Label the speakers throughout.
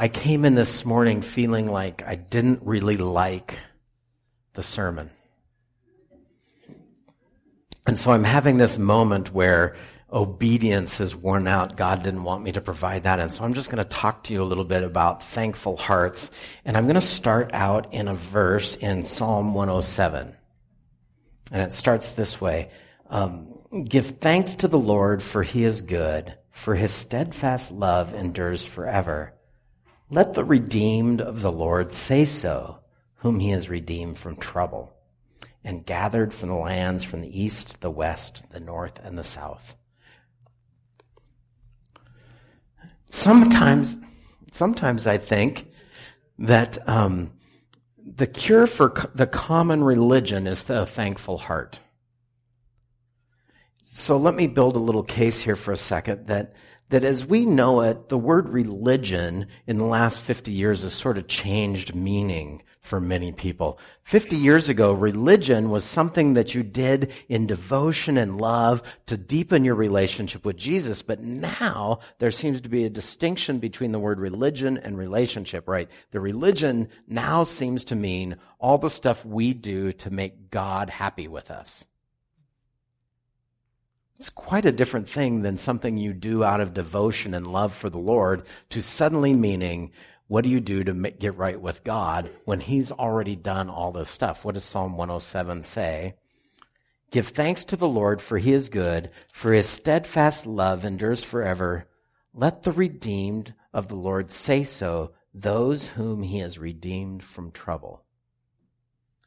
Speaker 1: I came in this morning feeling like I didn't really like the sermon. And so I'm having this moment where obedience is worn out. God didn't want me to provide that. And so I'm just going to talk to you a little bit about thankful hearts. And I'm going to start out in a verse in Psalm 107. And it starts this way. Um, Give thanks to the Lord for he is good, for his steadfast love endures forever. Let the redeemed of the Lord say so, whom he has redeemed from trouble and gathered from the lands from the east, the west, the north, and the south. Sometimes, sometimes I think that um, the cure for co- the common religion is the thankful heart. So let me build a little case here for a second that that as we know it, the word religion in the last 50 years has sort of changed meaning for many people. 50 years ago, religion was something that you did in devotion and love to deepen your relationship with Jesus. But now there seems to be a distinction between the word religion and relationship, right? The religion now seems to mean all the stuff we do to make God happy with us. It's quite a different thing than something you do out of devotion and love for the Lord to suddenly meaning, what do you do to get right with God when He's already done all this stuff? What does Psalm 107 say? Give thanks to the Lord, for He is good, for His steadfast love endures forever. Let the redeemed of the Lord say so, those whom He has redeemed from trouble.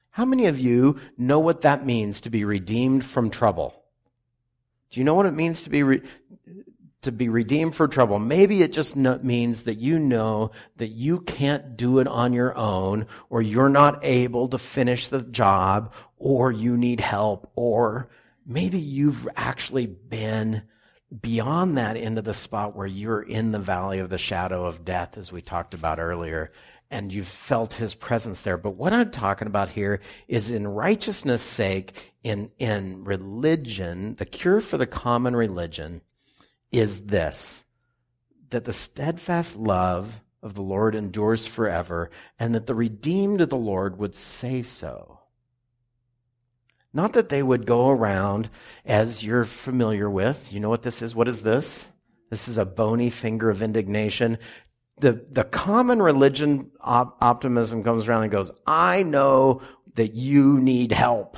Speaker 1: How many of you know what that means to be redeemed from trouble? Do you know what it means to be re- to be redeemed for trouble? Maybe it just means that you know that you can't do it on your own, or you're not able to finish the job, or you need help, or maybe you've actually been beyond that into the spot where you're in the valley of the shadow of death, as we talked about earlier, and you've felt his presence there. But what I'm talking about here is in righteousness' sake, in, in religion, the cure for the common religion is this that the steadfast love of the Lord endures forever, and that the redeemed of the Lord would say so. Not that they would go around as you're familiar with. You know what this is? What is this? This is a bony finger of indignation the, the common religion op- optimism comes around and goes, I know that you need help.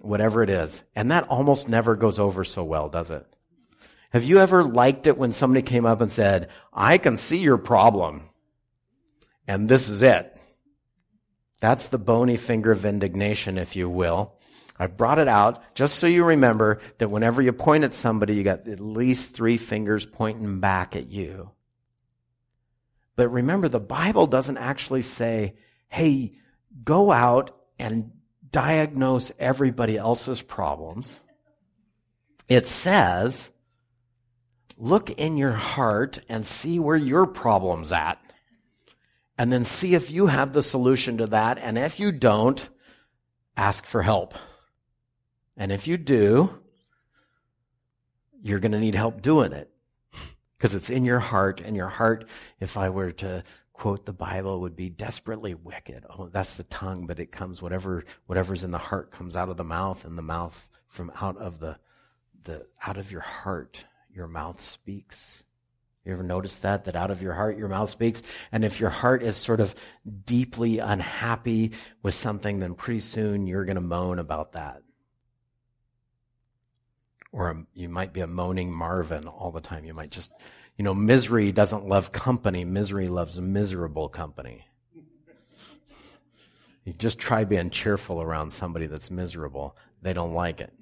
Speaker 1: Whatever it is. And that almost never goes over so well, does it? Have you ever liked it when somebody came up and said, I can see your problem, and this is it? That's the bony finger of indignation, if you will. I brought it out just so you remember that whenever you point at somebody, you got at least three fingers pointing back at you. But remember, the Bible doesn't actually say, hey, go out and diagnose everybody else's problems. It says, look in your heart and see where your problem's at. And then see if you have the solution to that. And if you don't, ask for help. And if you do, you're going to need help doing it because it's in your heart. And your heart, if I were to quote the Bible, would be desperately wicked. Oh, that's the tongue, but it comes whatever whatever's in the heart comes out of the mouth, and the mouth from out of the the out of your heart, your mouth speaks. You ever notice that? That out of your heart, your mouth speaks? And if your heart is sort of deeply unhappy with something, then pretty soon you're going to moan about that or a, you might be a moaning Marvin all the time. You might just, you know, misery doesn't love company. Misery loves miserable company. You just try being cheerful around somebody that's miserable. They don't like it.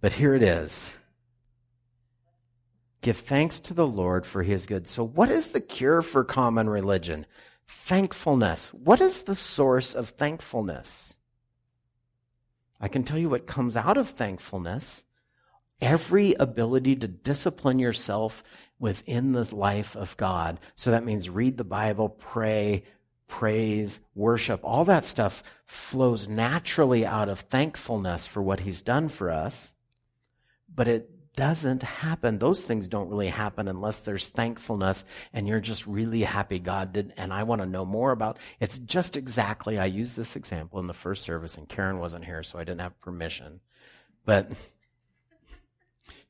Speaker 1: But here it is. Give thanks to the Lord for his good. So what is the cure for common religion? Thankfulness. What is the source of thankfulness? I can tell you what comes out of thankfulness every ability to discipline yourself within the life of God. So that means read the Bible, pray, praise, worship, all that stuff flows naturally out of thankfulness for what He's done for us. But it doesn't happen. Those things don't really happen unless there's thankfulness and you're just really happy God did. And I want to know more about it's just exactly. I used this example in the first service and Karen wasn't here, so I didn't have permission. But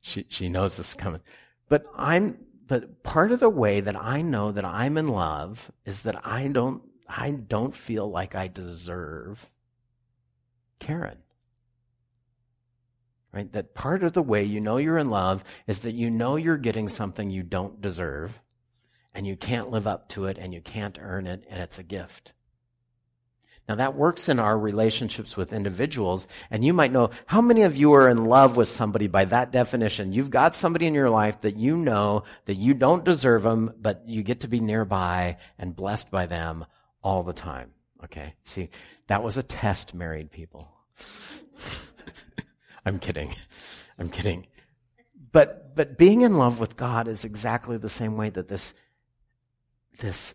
Speaker 1: she, she knows this is coming. But I'm, but part of the way that I know that I'm in love is that I don't, I don't feel like I deserve Karen. Right? That part of the way you know you're in love is that you know you're getting something you don't deserve and you can't live up to it and you can't earn it and it's a gift. Now that works in our relationships with individuals. And you might know how many of you are in love with somebody by that definition. You've got somebody in your life that you know that you don't deserve them, but you get to be nearby and blessed by them all the time. Okay. See, that was a test, married people. I'm kidding. I'm kidding. But, but being in love with God is exactly the same way that this, this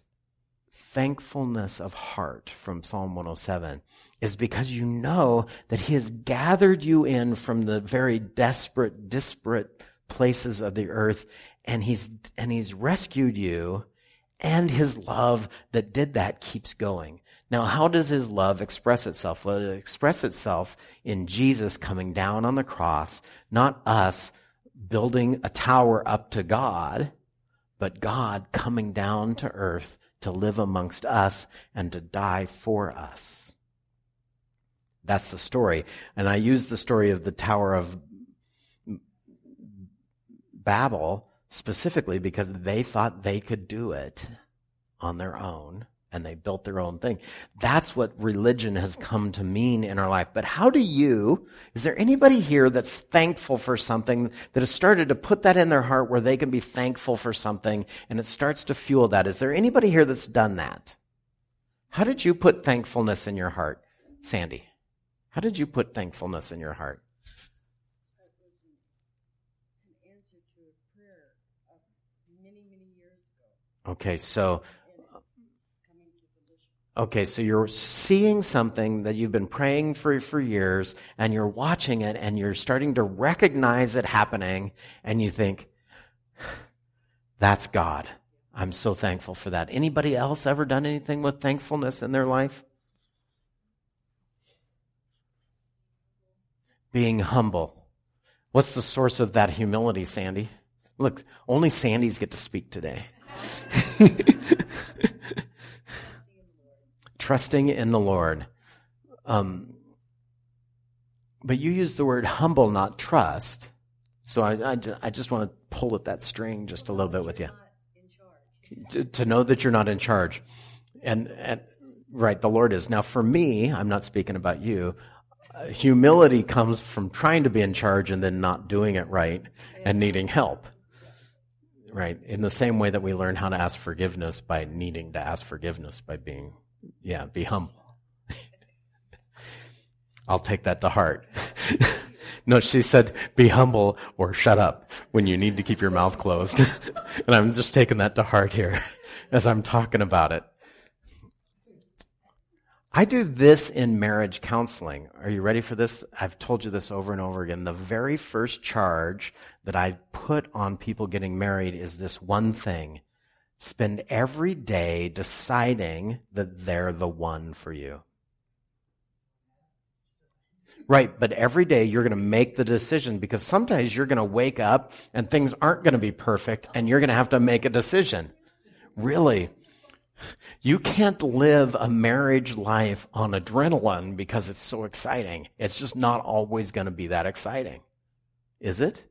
Speaker 1: thankfulness of heart from Psalm 107 is because you know that He has gathered you in from the very desperate, disparate places of the earth and He's, and He's rescued you and His love that did that keeps going. Now, how does His love express itself? Well, it expresses itself in Jesus coming down on the cross, not us building a tower up to God, but God coming down to earth to live amongst us and to die for us. That's the story. And I use the story of the Tower of Babel specifically because they thought they could do it on their own and they built their own thing. That's what religion has come to mean in our life. But how do you, is there anybody here that's thankful for something that has started to put that in their heart where they can be thankful for something and it starts to fuel that? Is there anybody here that's done that? How did you put thankfulness in your heart, Sandy? How did you put thankfulness in your heart? Okay, so Okay, so you're seeing something that you've been praying for for years and you're watching it and you're starting to recognize it happening and you think that's God. I'm so thankful for that. Anybody else ever done anything with thankfulness in their life? Being humble. What's the source of that humility, Sandy? Look, only Sandys get to speak today. trusting in the Lord. Um, but you use the word humble, not trust. So I, I, I just want to pull at that string just a little bit with you. To, to, know that you're not in charge. And, and, right, the Lord is. Now, for me, I'm not speaking about you. Uh, humility comes from trying to be in charge and then not doing it right and needing help. Right. In the same way that we learn how to ask forgiveness by needing to ask forgiveness by being yeah, be humble. I'll take that to heart. no, she said, be humble or shut up when you need to keep your mouth closed. and I'm just taking that to heart here as I'm talking about it. I do this in marriage counseling. Are you ready for this? I've told you this over and over again. The very first charge that I put on people getting married is this one thing spend every day deciding that they're the one for you. Right, but every day you're going to make the decision because sometimes you're going to wake up and things aren't going to be perfect and you're going to have to make a decision. Really. You can't live a marriage life on adrenaline because it's so exciting. It's just not always going to be that exciting. Is it?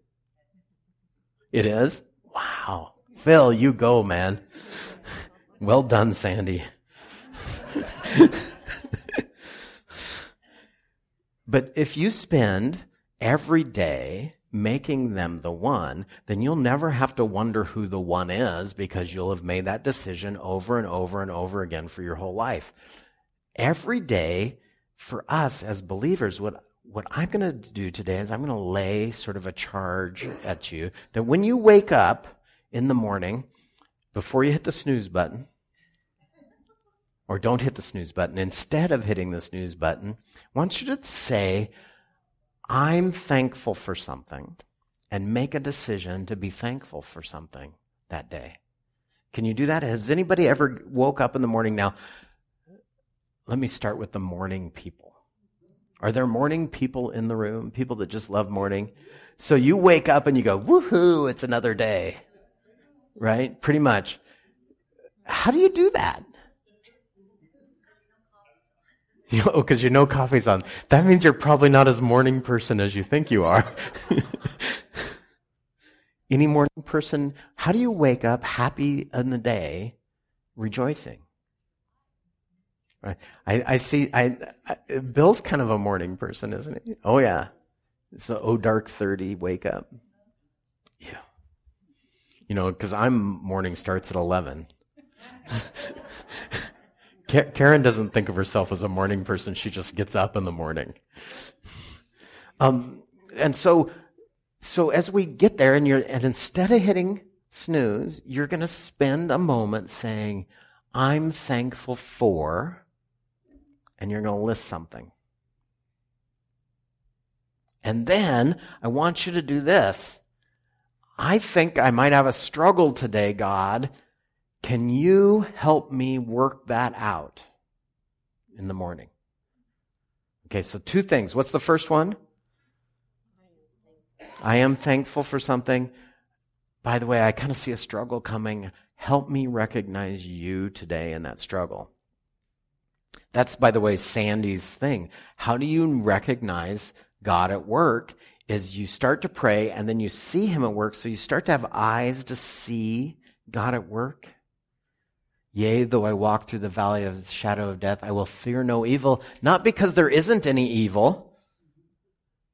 Speaker 1: It is? Wow. Phil, you go, man. Well done, Sandy. but if you spend every day making them the one, then you'll never have to wonder who the one is because you'll have made that decision over and over and over again for your whole life. Every day for us as believers, what what I'm going to do today is I'm going to lay sort of a charge at you that when you wake up, in the morning before you hit the snooze button, or don't hit the snooze button, instead of hitting the snooze button, I want you to say, I'm thankful for something. and make a decision to be thankful for something that day. Can you do that? Has anybody ever woke up in the morning now? Let me start with the morning people. Are there morning people in the room? People that just love morning? So you wake up and you go, woohoo, it's another day. Right? Pretty much. How do you do that? Oh, you know, because you know coffee's on. That means you're probably not as morning person as you think you are. Any morning person, how do you wake up happy in the day, rejoicing? Right. I, I see. I, I, Bill's kind of a morning person, isn't he? Oh yeah. So oh dark thirty, wake up. You know, because I'm morning starts at eleven. Karen doesn't think of herself as a morning person. She just gets up in the morning. Um, and so, so as we get there and you're, and instead of hitting snooze, you're going to spend a moment saying, I'm thankful for, and you're going to list something. And then I want you to do this. I think I might have a struggle today, God, can you help me work that out in the morning? Okay, so two things. What's the first one? I am thankful for something. By the way, I kind of see a struggle coming. Help me recognize you today in that struggle. That's, by the way, Sandy's thing. How do you recognize God at work? Is you start to pray and then you see Him at work. So you start to have eyes to see God at work. Yea, though I walk through the valley of the shadow of death, I will fear no evil, not because there isn't any evil,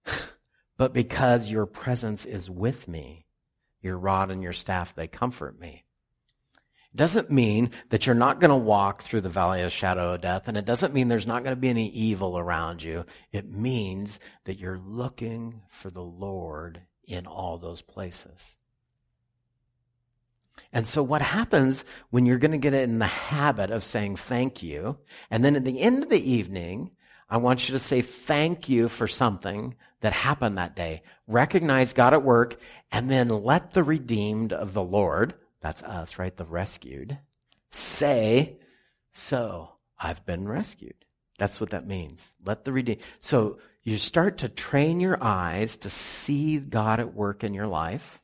Speaker 1: but because your presence is with me. Your rod and your staff, they comfort me. It doesn't mean that you're not going to walk through the valley of shadow of death, and it doesn't mean there's not going to be any evil around you. It means that you're looking for the Lord in all those places. And so what happens when you're going to get in the habit of saying thank you, and then at the end of the evening, I want you to say thank you for something that happened that day. Recognize God at work, and then let the redeemed of the Lord, that's us, right? The rescued, say, so I've been rescued. That's what that means. Let the redeemed. So you start to train your eyes to see God at work in your life,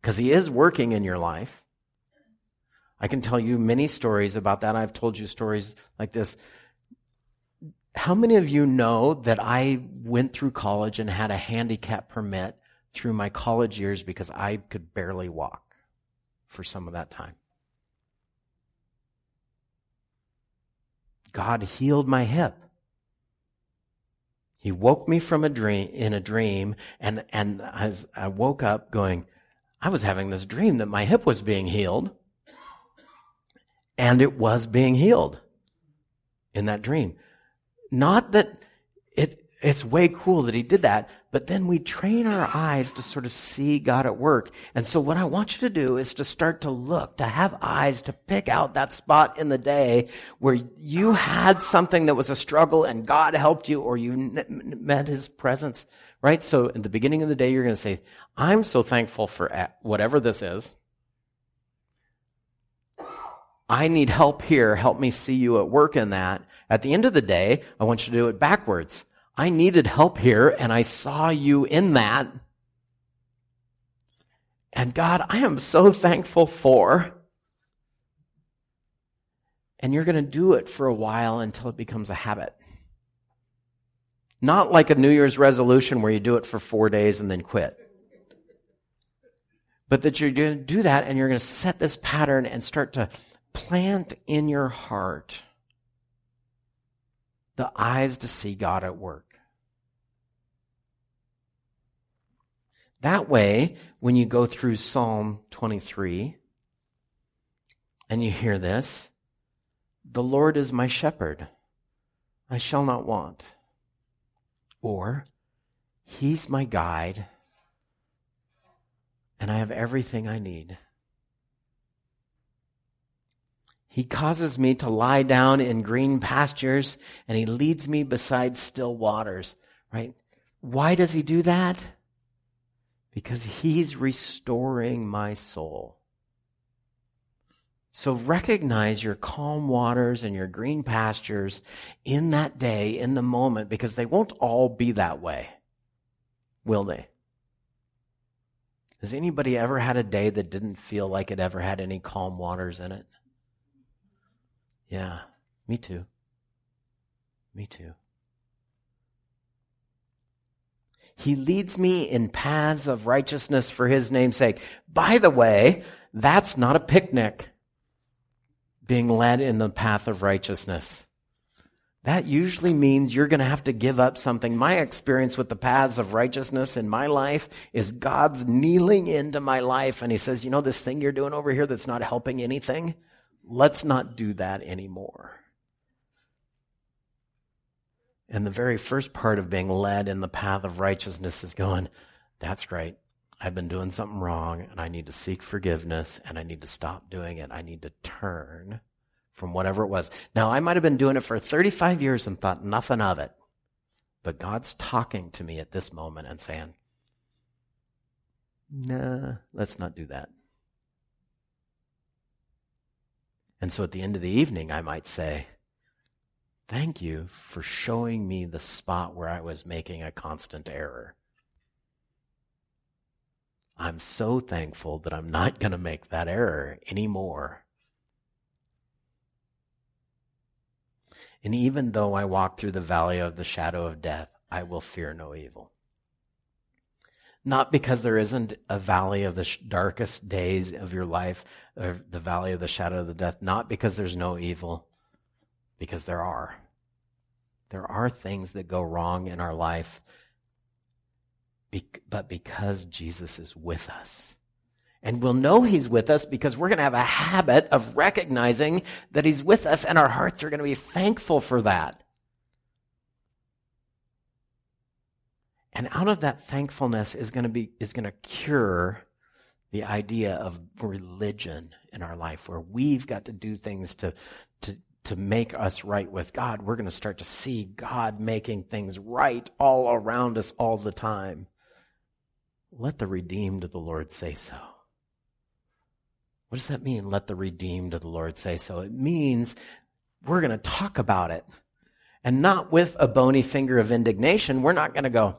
Speaker 1: because He is working in your life. I can tell you many stories about that. I've told you stories like this. How many of you know that I went through college and had a handicap permit through my college years because I could barely walk for some of that time? God healed my hip. He woke me from a dream in a dream and and as I woke up going I was having this dream that my hip was being healed and it was being healed in that dream. Not that it, it's way cool that he did that, but then we train our eyes to sort of see God at work. And so what I want you to do is to start to look, to have eyes to pick out that spot in the day where you had something that was a struggle and God helped you or you met his presence, right? So in the beginning of the day, you're going to say, I'm so thankful for whatever this is. I need help here. Help me see you at work in that. At the end of the day, I want you to do it backwards. I needed help here and I saw you in that. And God, I am so thankful for. And you're going to do it for a while until it becomes a habit. Not like a New Year's resolution where you do it for four days and then quit. But that you're going to do that and you're going to set this pattern and start to plant in your heart the eyes to see God at work. That way, when you go through Psalm 23 and you hear this, the Lord is my shepherd. I shall not want. Or, He's my guide, and I have everything I need. He causes me to lie down in green pastures and he leads me beside still waters, right? Why does he do that? because he's restoring my soul. So recognize your calm waters and your green pastures in that day, in the moment, because they won't all be that way, will they? Has anybody ever had a day that didn't feel like it ever had any calm waters in it? Yeah, me too. Me too. He leads me in paths of righteousness for his name's sake. By the way, that's not a picnic being led in the path of righteousness. That usually means you're going to have to give up something. My experience with the paths of righteousness in my life is God's kneeling into my life and He says, You know, this thing you're doing over here that's not helping anything? Let's not do that anymore. And the very first part of being led in the path of righteousness is going, That's right. I've been doing something wrong and I need to seek forgiveness and I need to stop doing it. I need to turn from whatever it was. Now, I might have been doing it for 35 years and thought nothing of it. But God's talking to me at this moment and saying, nah, let's not do that. And so at the end of the evening, I might say, thank you for showing me the spot where I was making a constant error. I'm so thankful that I'm not going to make that error anymore. And even though I walk through the valley of the shadow of death, I will fear no evil. Not because there isn't a valley of the sh- darkest days of your life, or the valley of the shadow of the death, not because there's no evil, because there are. There are things that go wrong in our life be- but because Jesus is with us. And we'll know he's with us because we're going to have a habit of recognizing that he's with us and our hearts are going to be thankful for that. And out of that thankfulness is going to be, is going to cure the idea of religion in our life where we've got to do things to, to, to make us right with God. We're going to start to see God making things right all around us all the time. Let the redeemed of the Lord say so. What does that mean? Let the redeemed of the Lord say so. It means we're going to talk about it. And not with a bony finger of indignation. We're not going to go.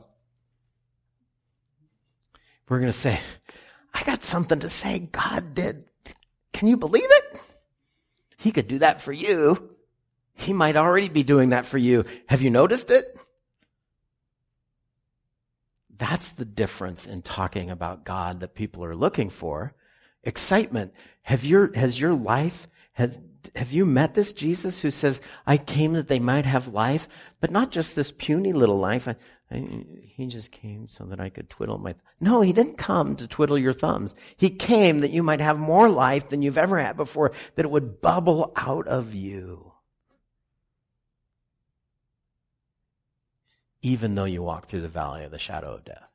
Speaker 1: We're going to say, I got something to say. God did. Can you believe it? He could do that for you. He might already be doing that for you. Have you noticed it? That's the difference in talking about God that people are looking for. Excitement. Have your, has your life, has, have you met this Jesus who says, I came that they might have life, but not just this puny little life. He just came so that I could twiddle my, th- no, he didn't come to twiddle your thumbs. He came that you might have more life than you've ever had before, that it would bubble out of you. even though you walk through the valley of the shadow of death.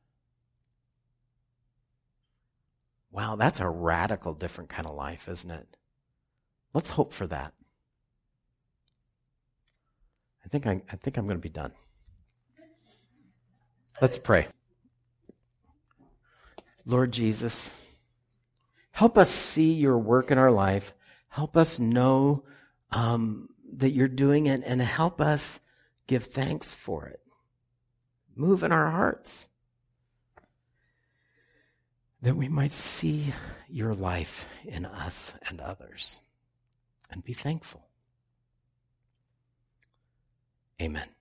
Speaker 1: Wow, that's a radical different kind of life, isn't it? Let's hope for that. I think I, I think I'm going to be done. Let's pray. Lord Jesus, help us see your work in our life. Help us know um, that you're doing it and help us give thanks for it move in our hearts. That we might see your life in us and others and be thankful. Amen.